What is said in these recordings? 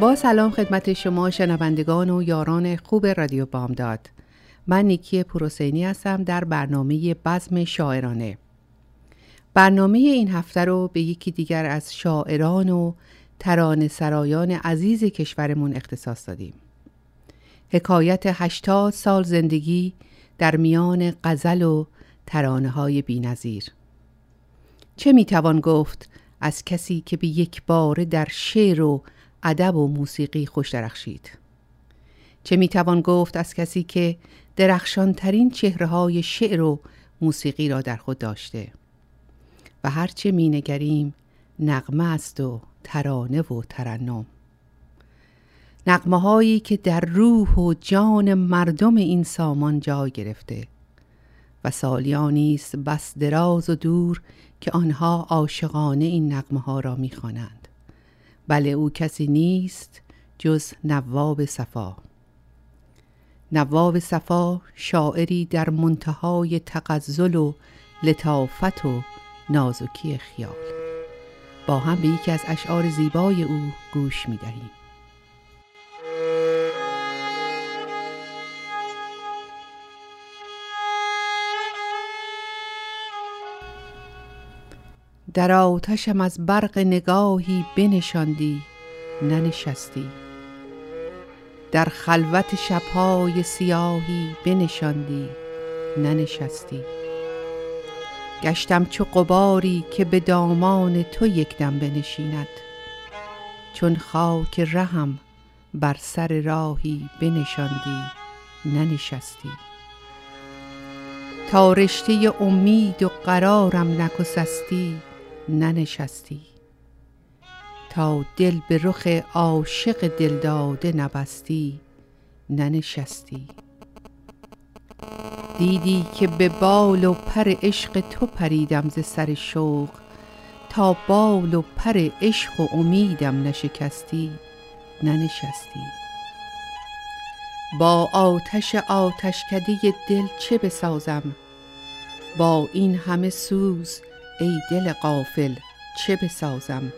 با سلام خدمت شما شنوندگان و یاران خوب رادیو بامداد. من نیکی پروسینی هستم در برنامه بزم شاعرانه. برنامه این هفته رو به یکی دیگر از شاعران و ترانه سرایان عزیز کشورمون اختصاص دادیم. حکایت هشتاد سال زندگی در میان غزل و ترانه های بی نظیر. چه می‌توان گفت از کسی که به یک بار در شعر و ادب و موسیقی خوش درخشید چه می‌توان گفت از کسی که درخشانترین چهره های شعر و موسیقی را در خود داشته؟ و هرچه می نگریم نغمه است و ترانه و ترنم. نغمه هایی که در روح و جان مردم این سامان جای گرفته و سالیانی است بس دراز و دور که آنها عاشقانه این نغمه ها را می‌خوانند. بله او کسی نیست جز نواب صفا نواب صفا شاعری در منتهای تغزل و لطافت و نازکی خیال با هم به یکی از اشعار زیبای او گوش می دهیم. در آتشم از برق نگاهی بنشاندی ننشستی. در خلوت شبهای سیاهی بنشاندی ننشستی. گشتم چو قباری که به دامان تو یکدم بنشیند. چون خاک رهم بر سر راهی بنشاندی ننشستی. تا رشته امید و قرارم نکسستی ننشستی. تا دل به رخ عاشق دلداده نبستی ننشستی. دیدی که به بال و پر عشق تو پریدم ز سر شوق تا بال و پر عشق و امیدم نشکستی ننشستی. با آتش آتشکده دل چه بسازم؟ با این همه سوز ای دل قافل چه بسازم؟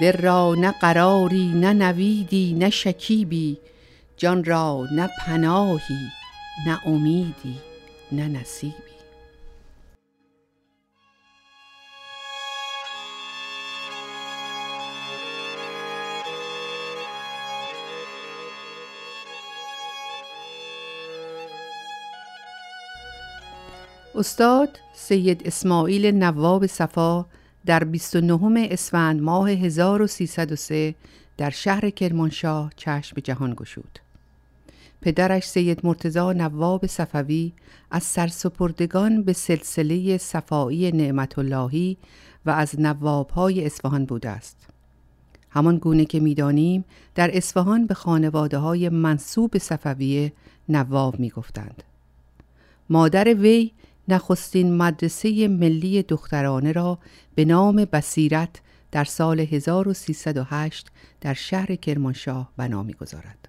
دل را نه قراری نه نویدی نه شکیبی جان را نه پناهی نه امیدی نه نصیبی. استاد سید اسماعیل نواب صفا در 29 اسفند ماه 1303 در شهر کرمانشاه چشم به جهان گشود. پدرش سید مرتزا نواب صفوی از سرسپردگان به سلسله صفایی نعمت اللهی و از نوابهای اصفهان بوده است. همان گونه که می‌دانیم در اصفهان به خانواده های منصوب صفویه نواب می گفتند. مادر وی نخستین مدرسه ملی دخترانه را به نام بصیرت در سال 1308 در شهر کرمانشاه بنا می‌گذارد.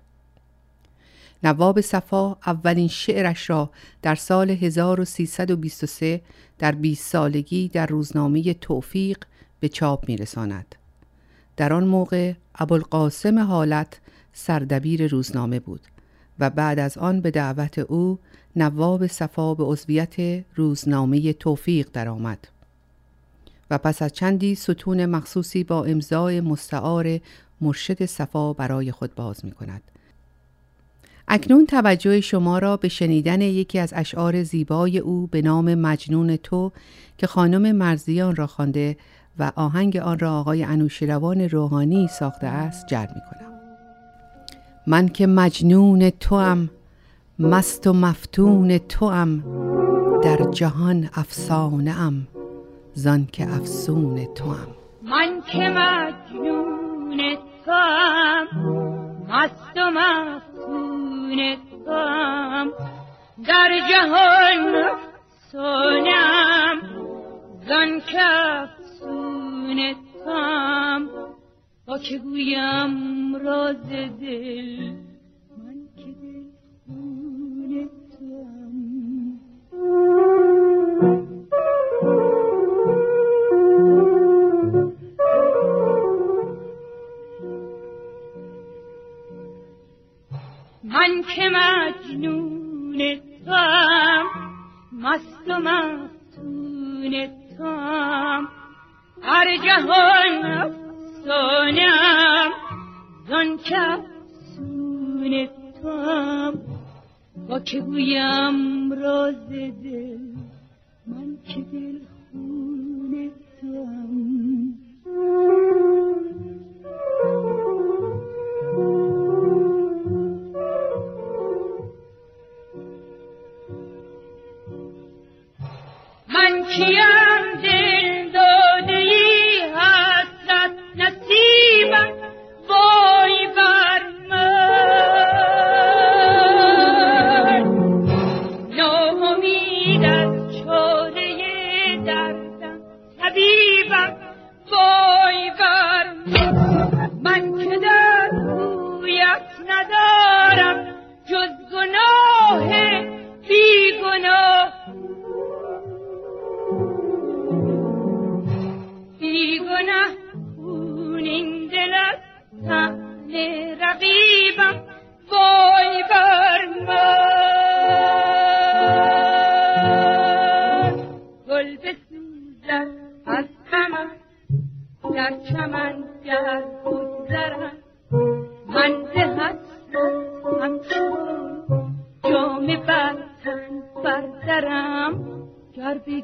نواب صفا اولین شعرش را در سال 1323 در 20 سالگی در روزنامه توفیق به چاپ میرساند. در آن موقع ابوالقاسم حالت سردبیر روزنامه بود و بعد از آن به دعوت او نواب صفا به عضویت روزنامه توفیق درآمد و پس از چندی ستون مخصوصی با امضای مستعار مرشد صفا برای خود باز می کند. اکنون توجه شما را به شنیدن یکی از اشعار زیبای او به نام مجنون تو که خانم مرزیان را خوانده و آهنگ آن را آقای انوشیروان روحانی ساخته است جلب می کنم. من که مجنون تو هم مست و مفتون توام در جهان افسانه ام زان که افسون توام. من که مجنون توام مفتون توام در جهان سونم زن کفتون توام. که گویم راز دل من که مجنون توام مست و مفتون توام. هر جهان افسانم زن کفسون توام. با که گویم راز دل من که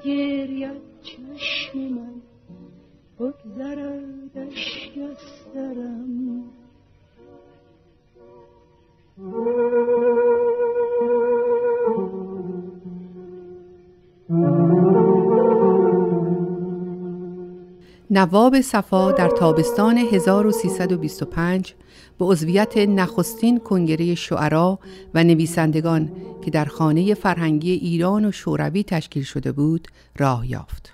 گر بگرید چشم من بگذرد اشک از سرم نواب صفا در تابستان 1325 به عضویت نخستین کنگره شعرا و نویسندگان که در خانه فرهنگی ایران و شوروی تشکیل شده بود راه یافت.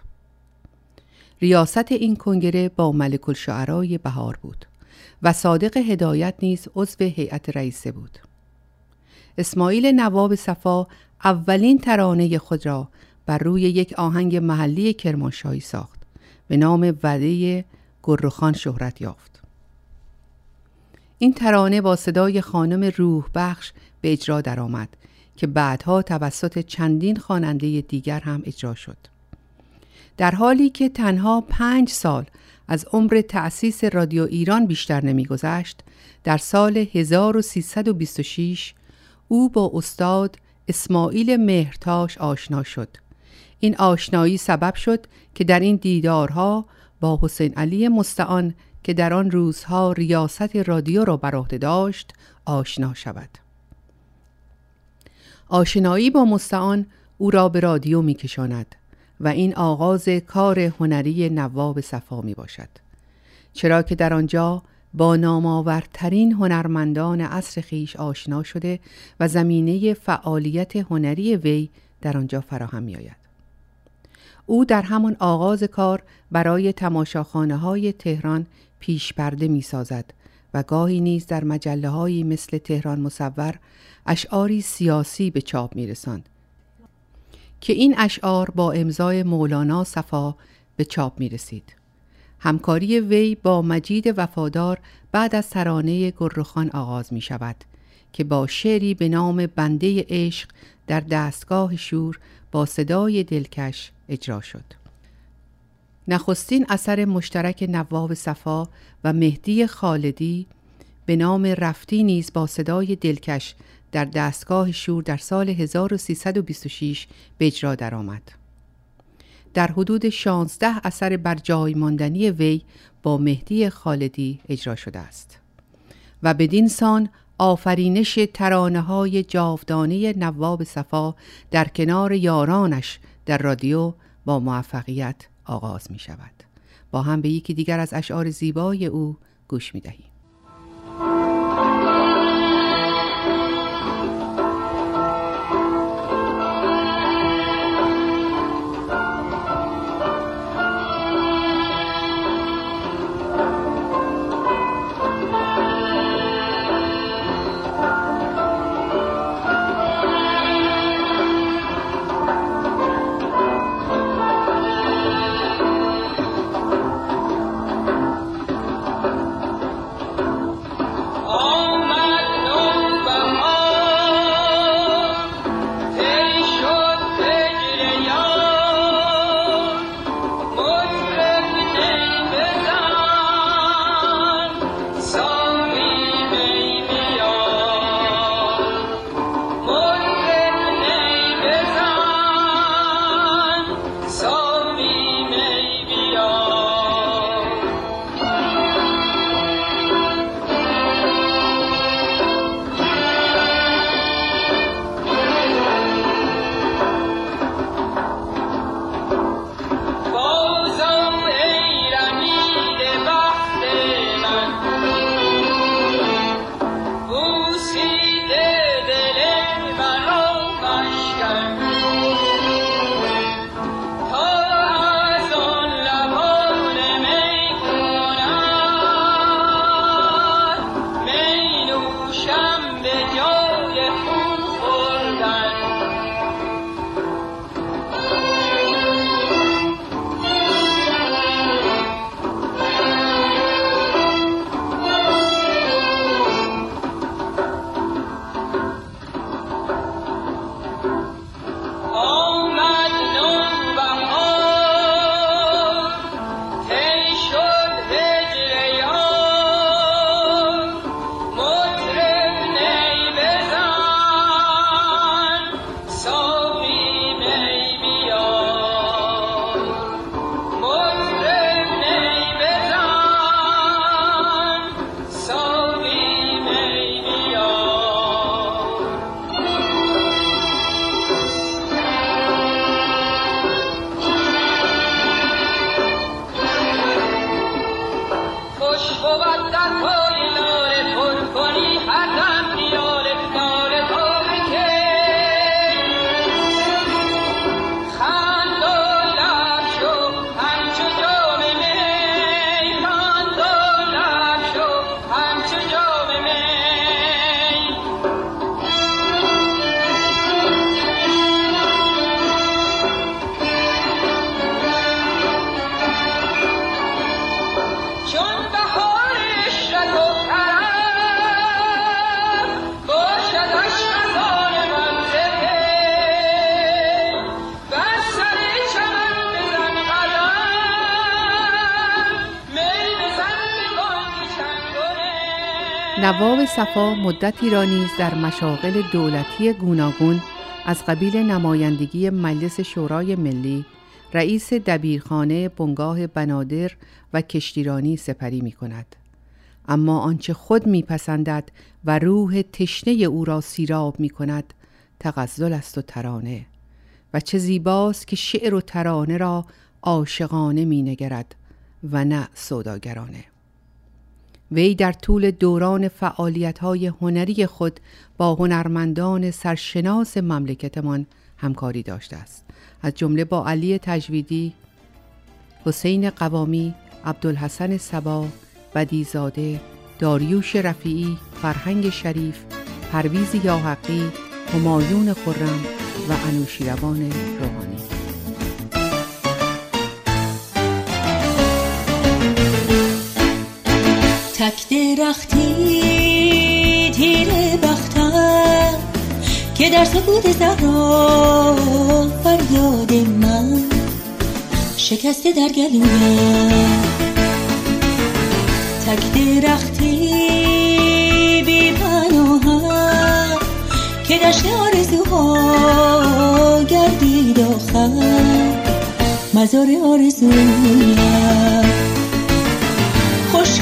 ریاست این کنگره با ملک الشعرای بهار بود و صادق هدایت نیز عضو هیئت رئیسه بود. اسماعیل نواب صفا اولین ترانه خود را بر روی یک آهنگ محلی کرمانشاهی ساخت به نام وده گرخان شهرت یافت. این ترانه با صدای خانم روح بخش به اجرا درآمد که بعدها توسط چندین خواننده دیگر هم اجرا شد. در حالی که تنها پنج سال از عمر تأسیس رادیو ایران بیشتر نمیگذشت در سال 1326 او با استاد اسماعیل مهرتاش آشنا شد این آشنایی سبب شد که در این دیدارها با حسین علی مستعان که در آن روزها ریاست رادیو را بر عهده داشت آشنا شود آشنایی با مستعان او را به رادیو می کشاند و این آغاز کار هنری نواب صفا می باشد چرا که در آنجا با نامآورترین هنرمندان عصر خیش آشنا شده و زمینه فعالیت هنری وی در آنجا فراهم می آید. او در همان آغاز کار برای تماشاخانه های تهران پیش پرده می سازد و گاهی نیز در مجله هایی مثل تهران مصور اشعاری سیاسی به چاپ می رسند که این اشعار با امضای مولانا صفا به چاپ می رسید. همکاری وی با مجید وفادار بعد از ترانه گرخان آغاز می شود که با شعری به نام بنده عشق در دستگاه شور با صدای دلکش اجرا شد. نخستین اثر مشترک نواب صفا و مهدی خالدی به نام رفتی نیز با صدای دلکش در دستگاه شور در سال 1326 به اجرا درآمد. در حدود 16 اثر بر جای ماندنی وی با مهدی خالدی اجرا شده است و بدین سان آفرینش ترانه های جاودانه نواب صفا در کنار یارانش در رادیو با موفقیت آغاز می شود. با هم به یکی دیگر از اشعار زیبای او گوش می دهیم. نواب صفا مدتی را نیز در مشاغل دولتی گوناگون از قبیل نمایندگی مجلس شورای ملی رئیس دبیرخانه بنگاه بنادر و کشتیرانی سپری می کند. اما آنچه خود میپسندد و روح تشنه او را سیراب می کند تغزل است و ترانه و چه زیباست که شعر و ترانه را عاشقانه می نگرد و نه سوداگرانه وی در طول دوران های هنری خود با هنرمندان سرشناس مملکتمان همکاری داشته است. از جمله با علی تجویدی، حسین قوامی، عبدالحسن سبا، بدیزاده، داریوش رفیعی، فرهنگ شریف، پرویز یاحقی، همایون خرم و انوشیروان روحانی. تک درختی تیر بختم که در سکوت زهرا فریاد من شکسته در گلویم. تک درختی بی پناهم که دشت آرزوها گردید آخر. مزار آرزویم.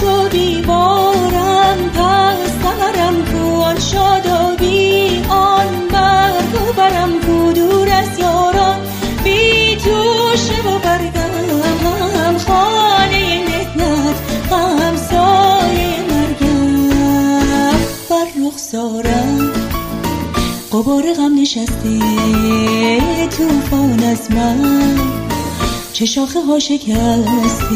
خشک و دیوارم پس سهرم کو آن شادابی آن برگ برم کو. دور از یاران بی توشه و برگم. خانه مهنت سایه مرگم. بر رخسارم قبار غم نشسته توفان از من. چه شاخه ها شکسته.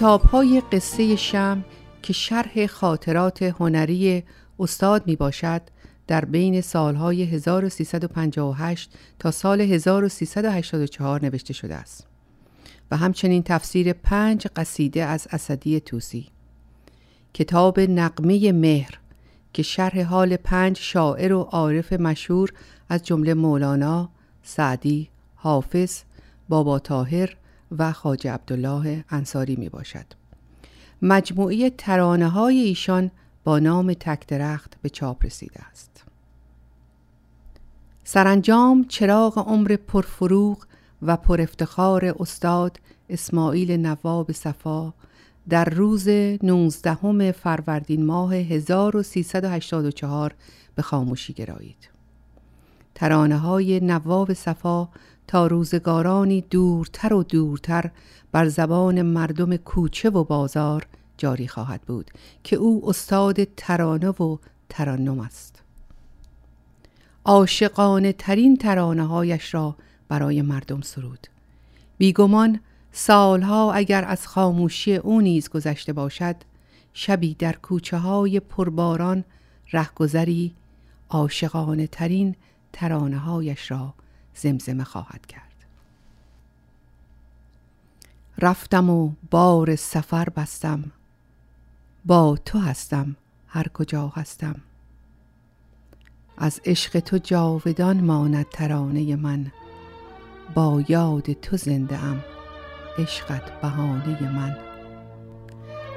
کتاب های قصه شم که شرح خاطرات هنری استاد می باشد در بین سالهای 1358 تا سال 1384 نوشته شده است و همچنین تفسیر پنج قصیده از اسدی توسی کتاب نقمه مهر که شرح حال پنج شاعر و عارف مشهور از جمله مولانا، سعدی، حافظ، بابا تاهر و خاج عبدالله انصاری می باشد. مجموعه ترانه های ایشان با نام تک درخت به چاپ رسیده است. سرانجام چراغ عمر پرفروغ و پر افتخار استاد اسماعیل نواب صفا در روز 19 فروردین ماه 1384 به خاموشی گرایید. ترانه های نواب صفا تا روزگارانی دورتر و دورتر بر زبان مردم کوچه و بازار جاری خواهد بود که او استاد ترانه و ترنم است. عاشقانه ترین ترانه هایش را برای مردم سرود. بیگمان سالها اگر از خاموشی او نیز گذشته باشد شبی در کوچه های پرباران رهگذری عاشقانه ترین ترانه هایش را زمزمه خواهد کرد. رفتم و بار سفر بستم. با تو هستم هر کجا هستم. از عشق تو جاودان ماند ترانه من. با یاد تو زنده ام عشقت بهانه من.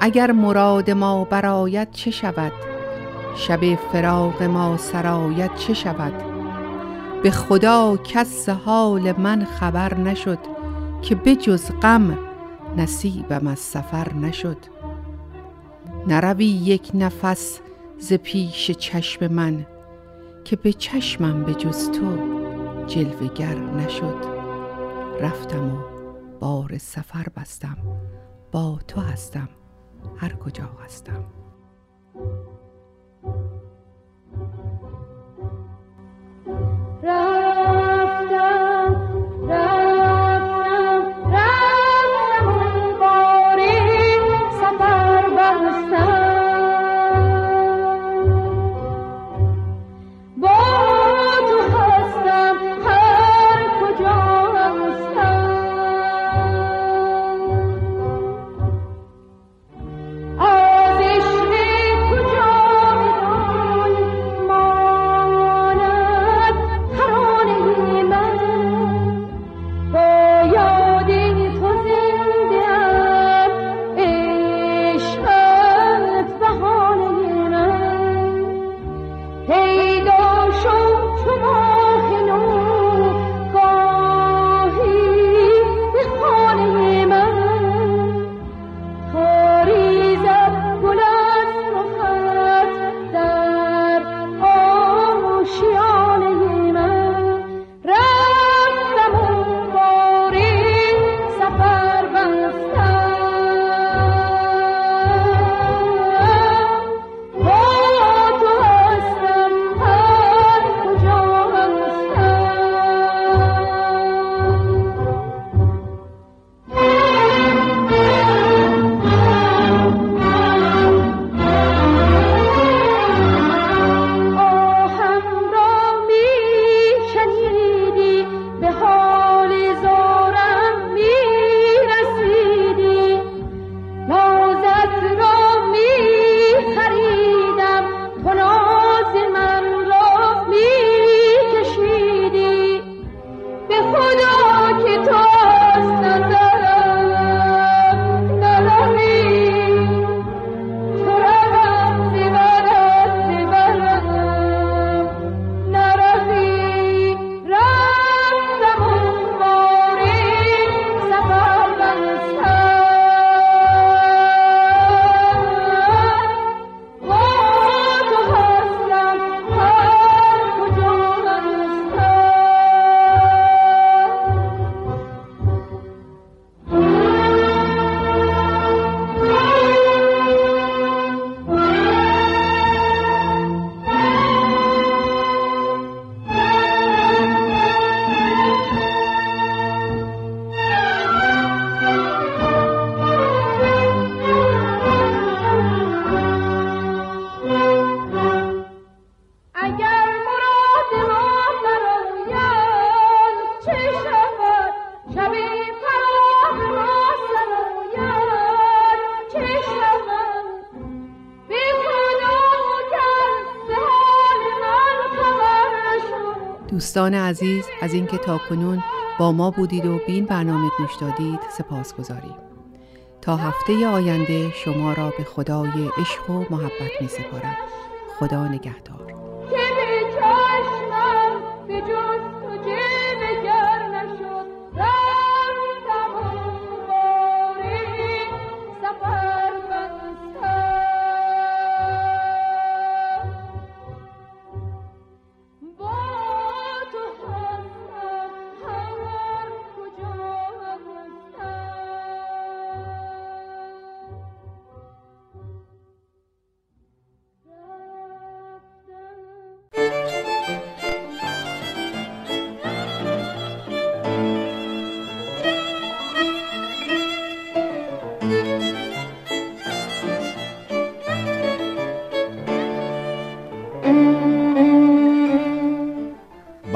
اگر مراد ما براید چه شود؟ شب فراق ما سرایت چه شود؟ به خدا کس حال من خبر نشد که به جز غم نصیبم از سفر نشد. نروی یک نفس ز پیش چشم من که به چشمم به جز تو جلوگر نشد. رفتم و بار سفر بستم با تو هستم هر کجا هستم. Ra دوستان عزیز از اینکه تا کنون با ما بودید و بین برنامه گوش دادید سپاس گذاریم. تا هفته آینده شما را به خدای عشق و محبت می سپارم. خدا نگهدار.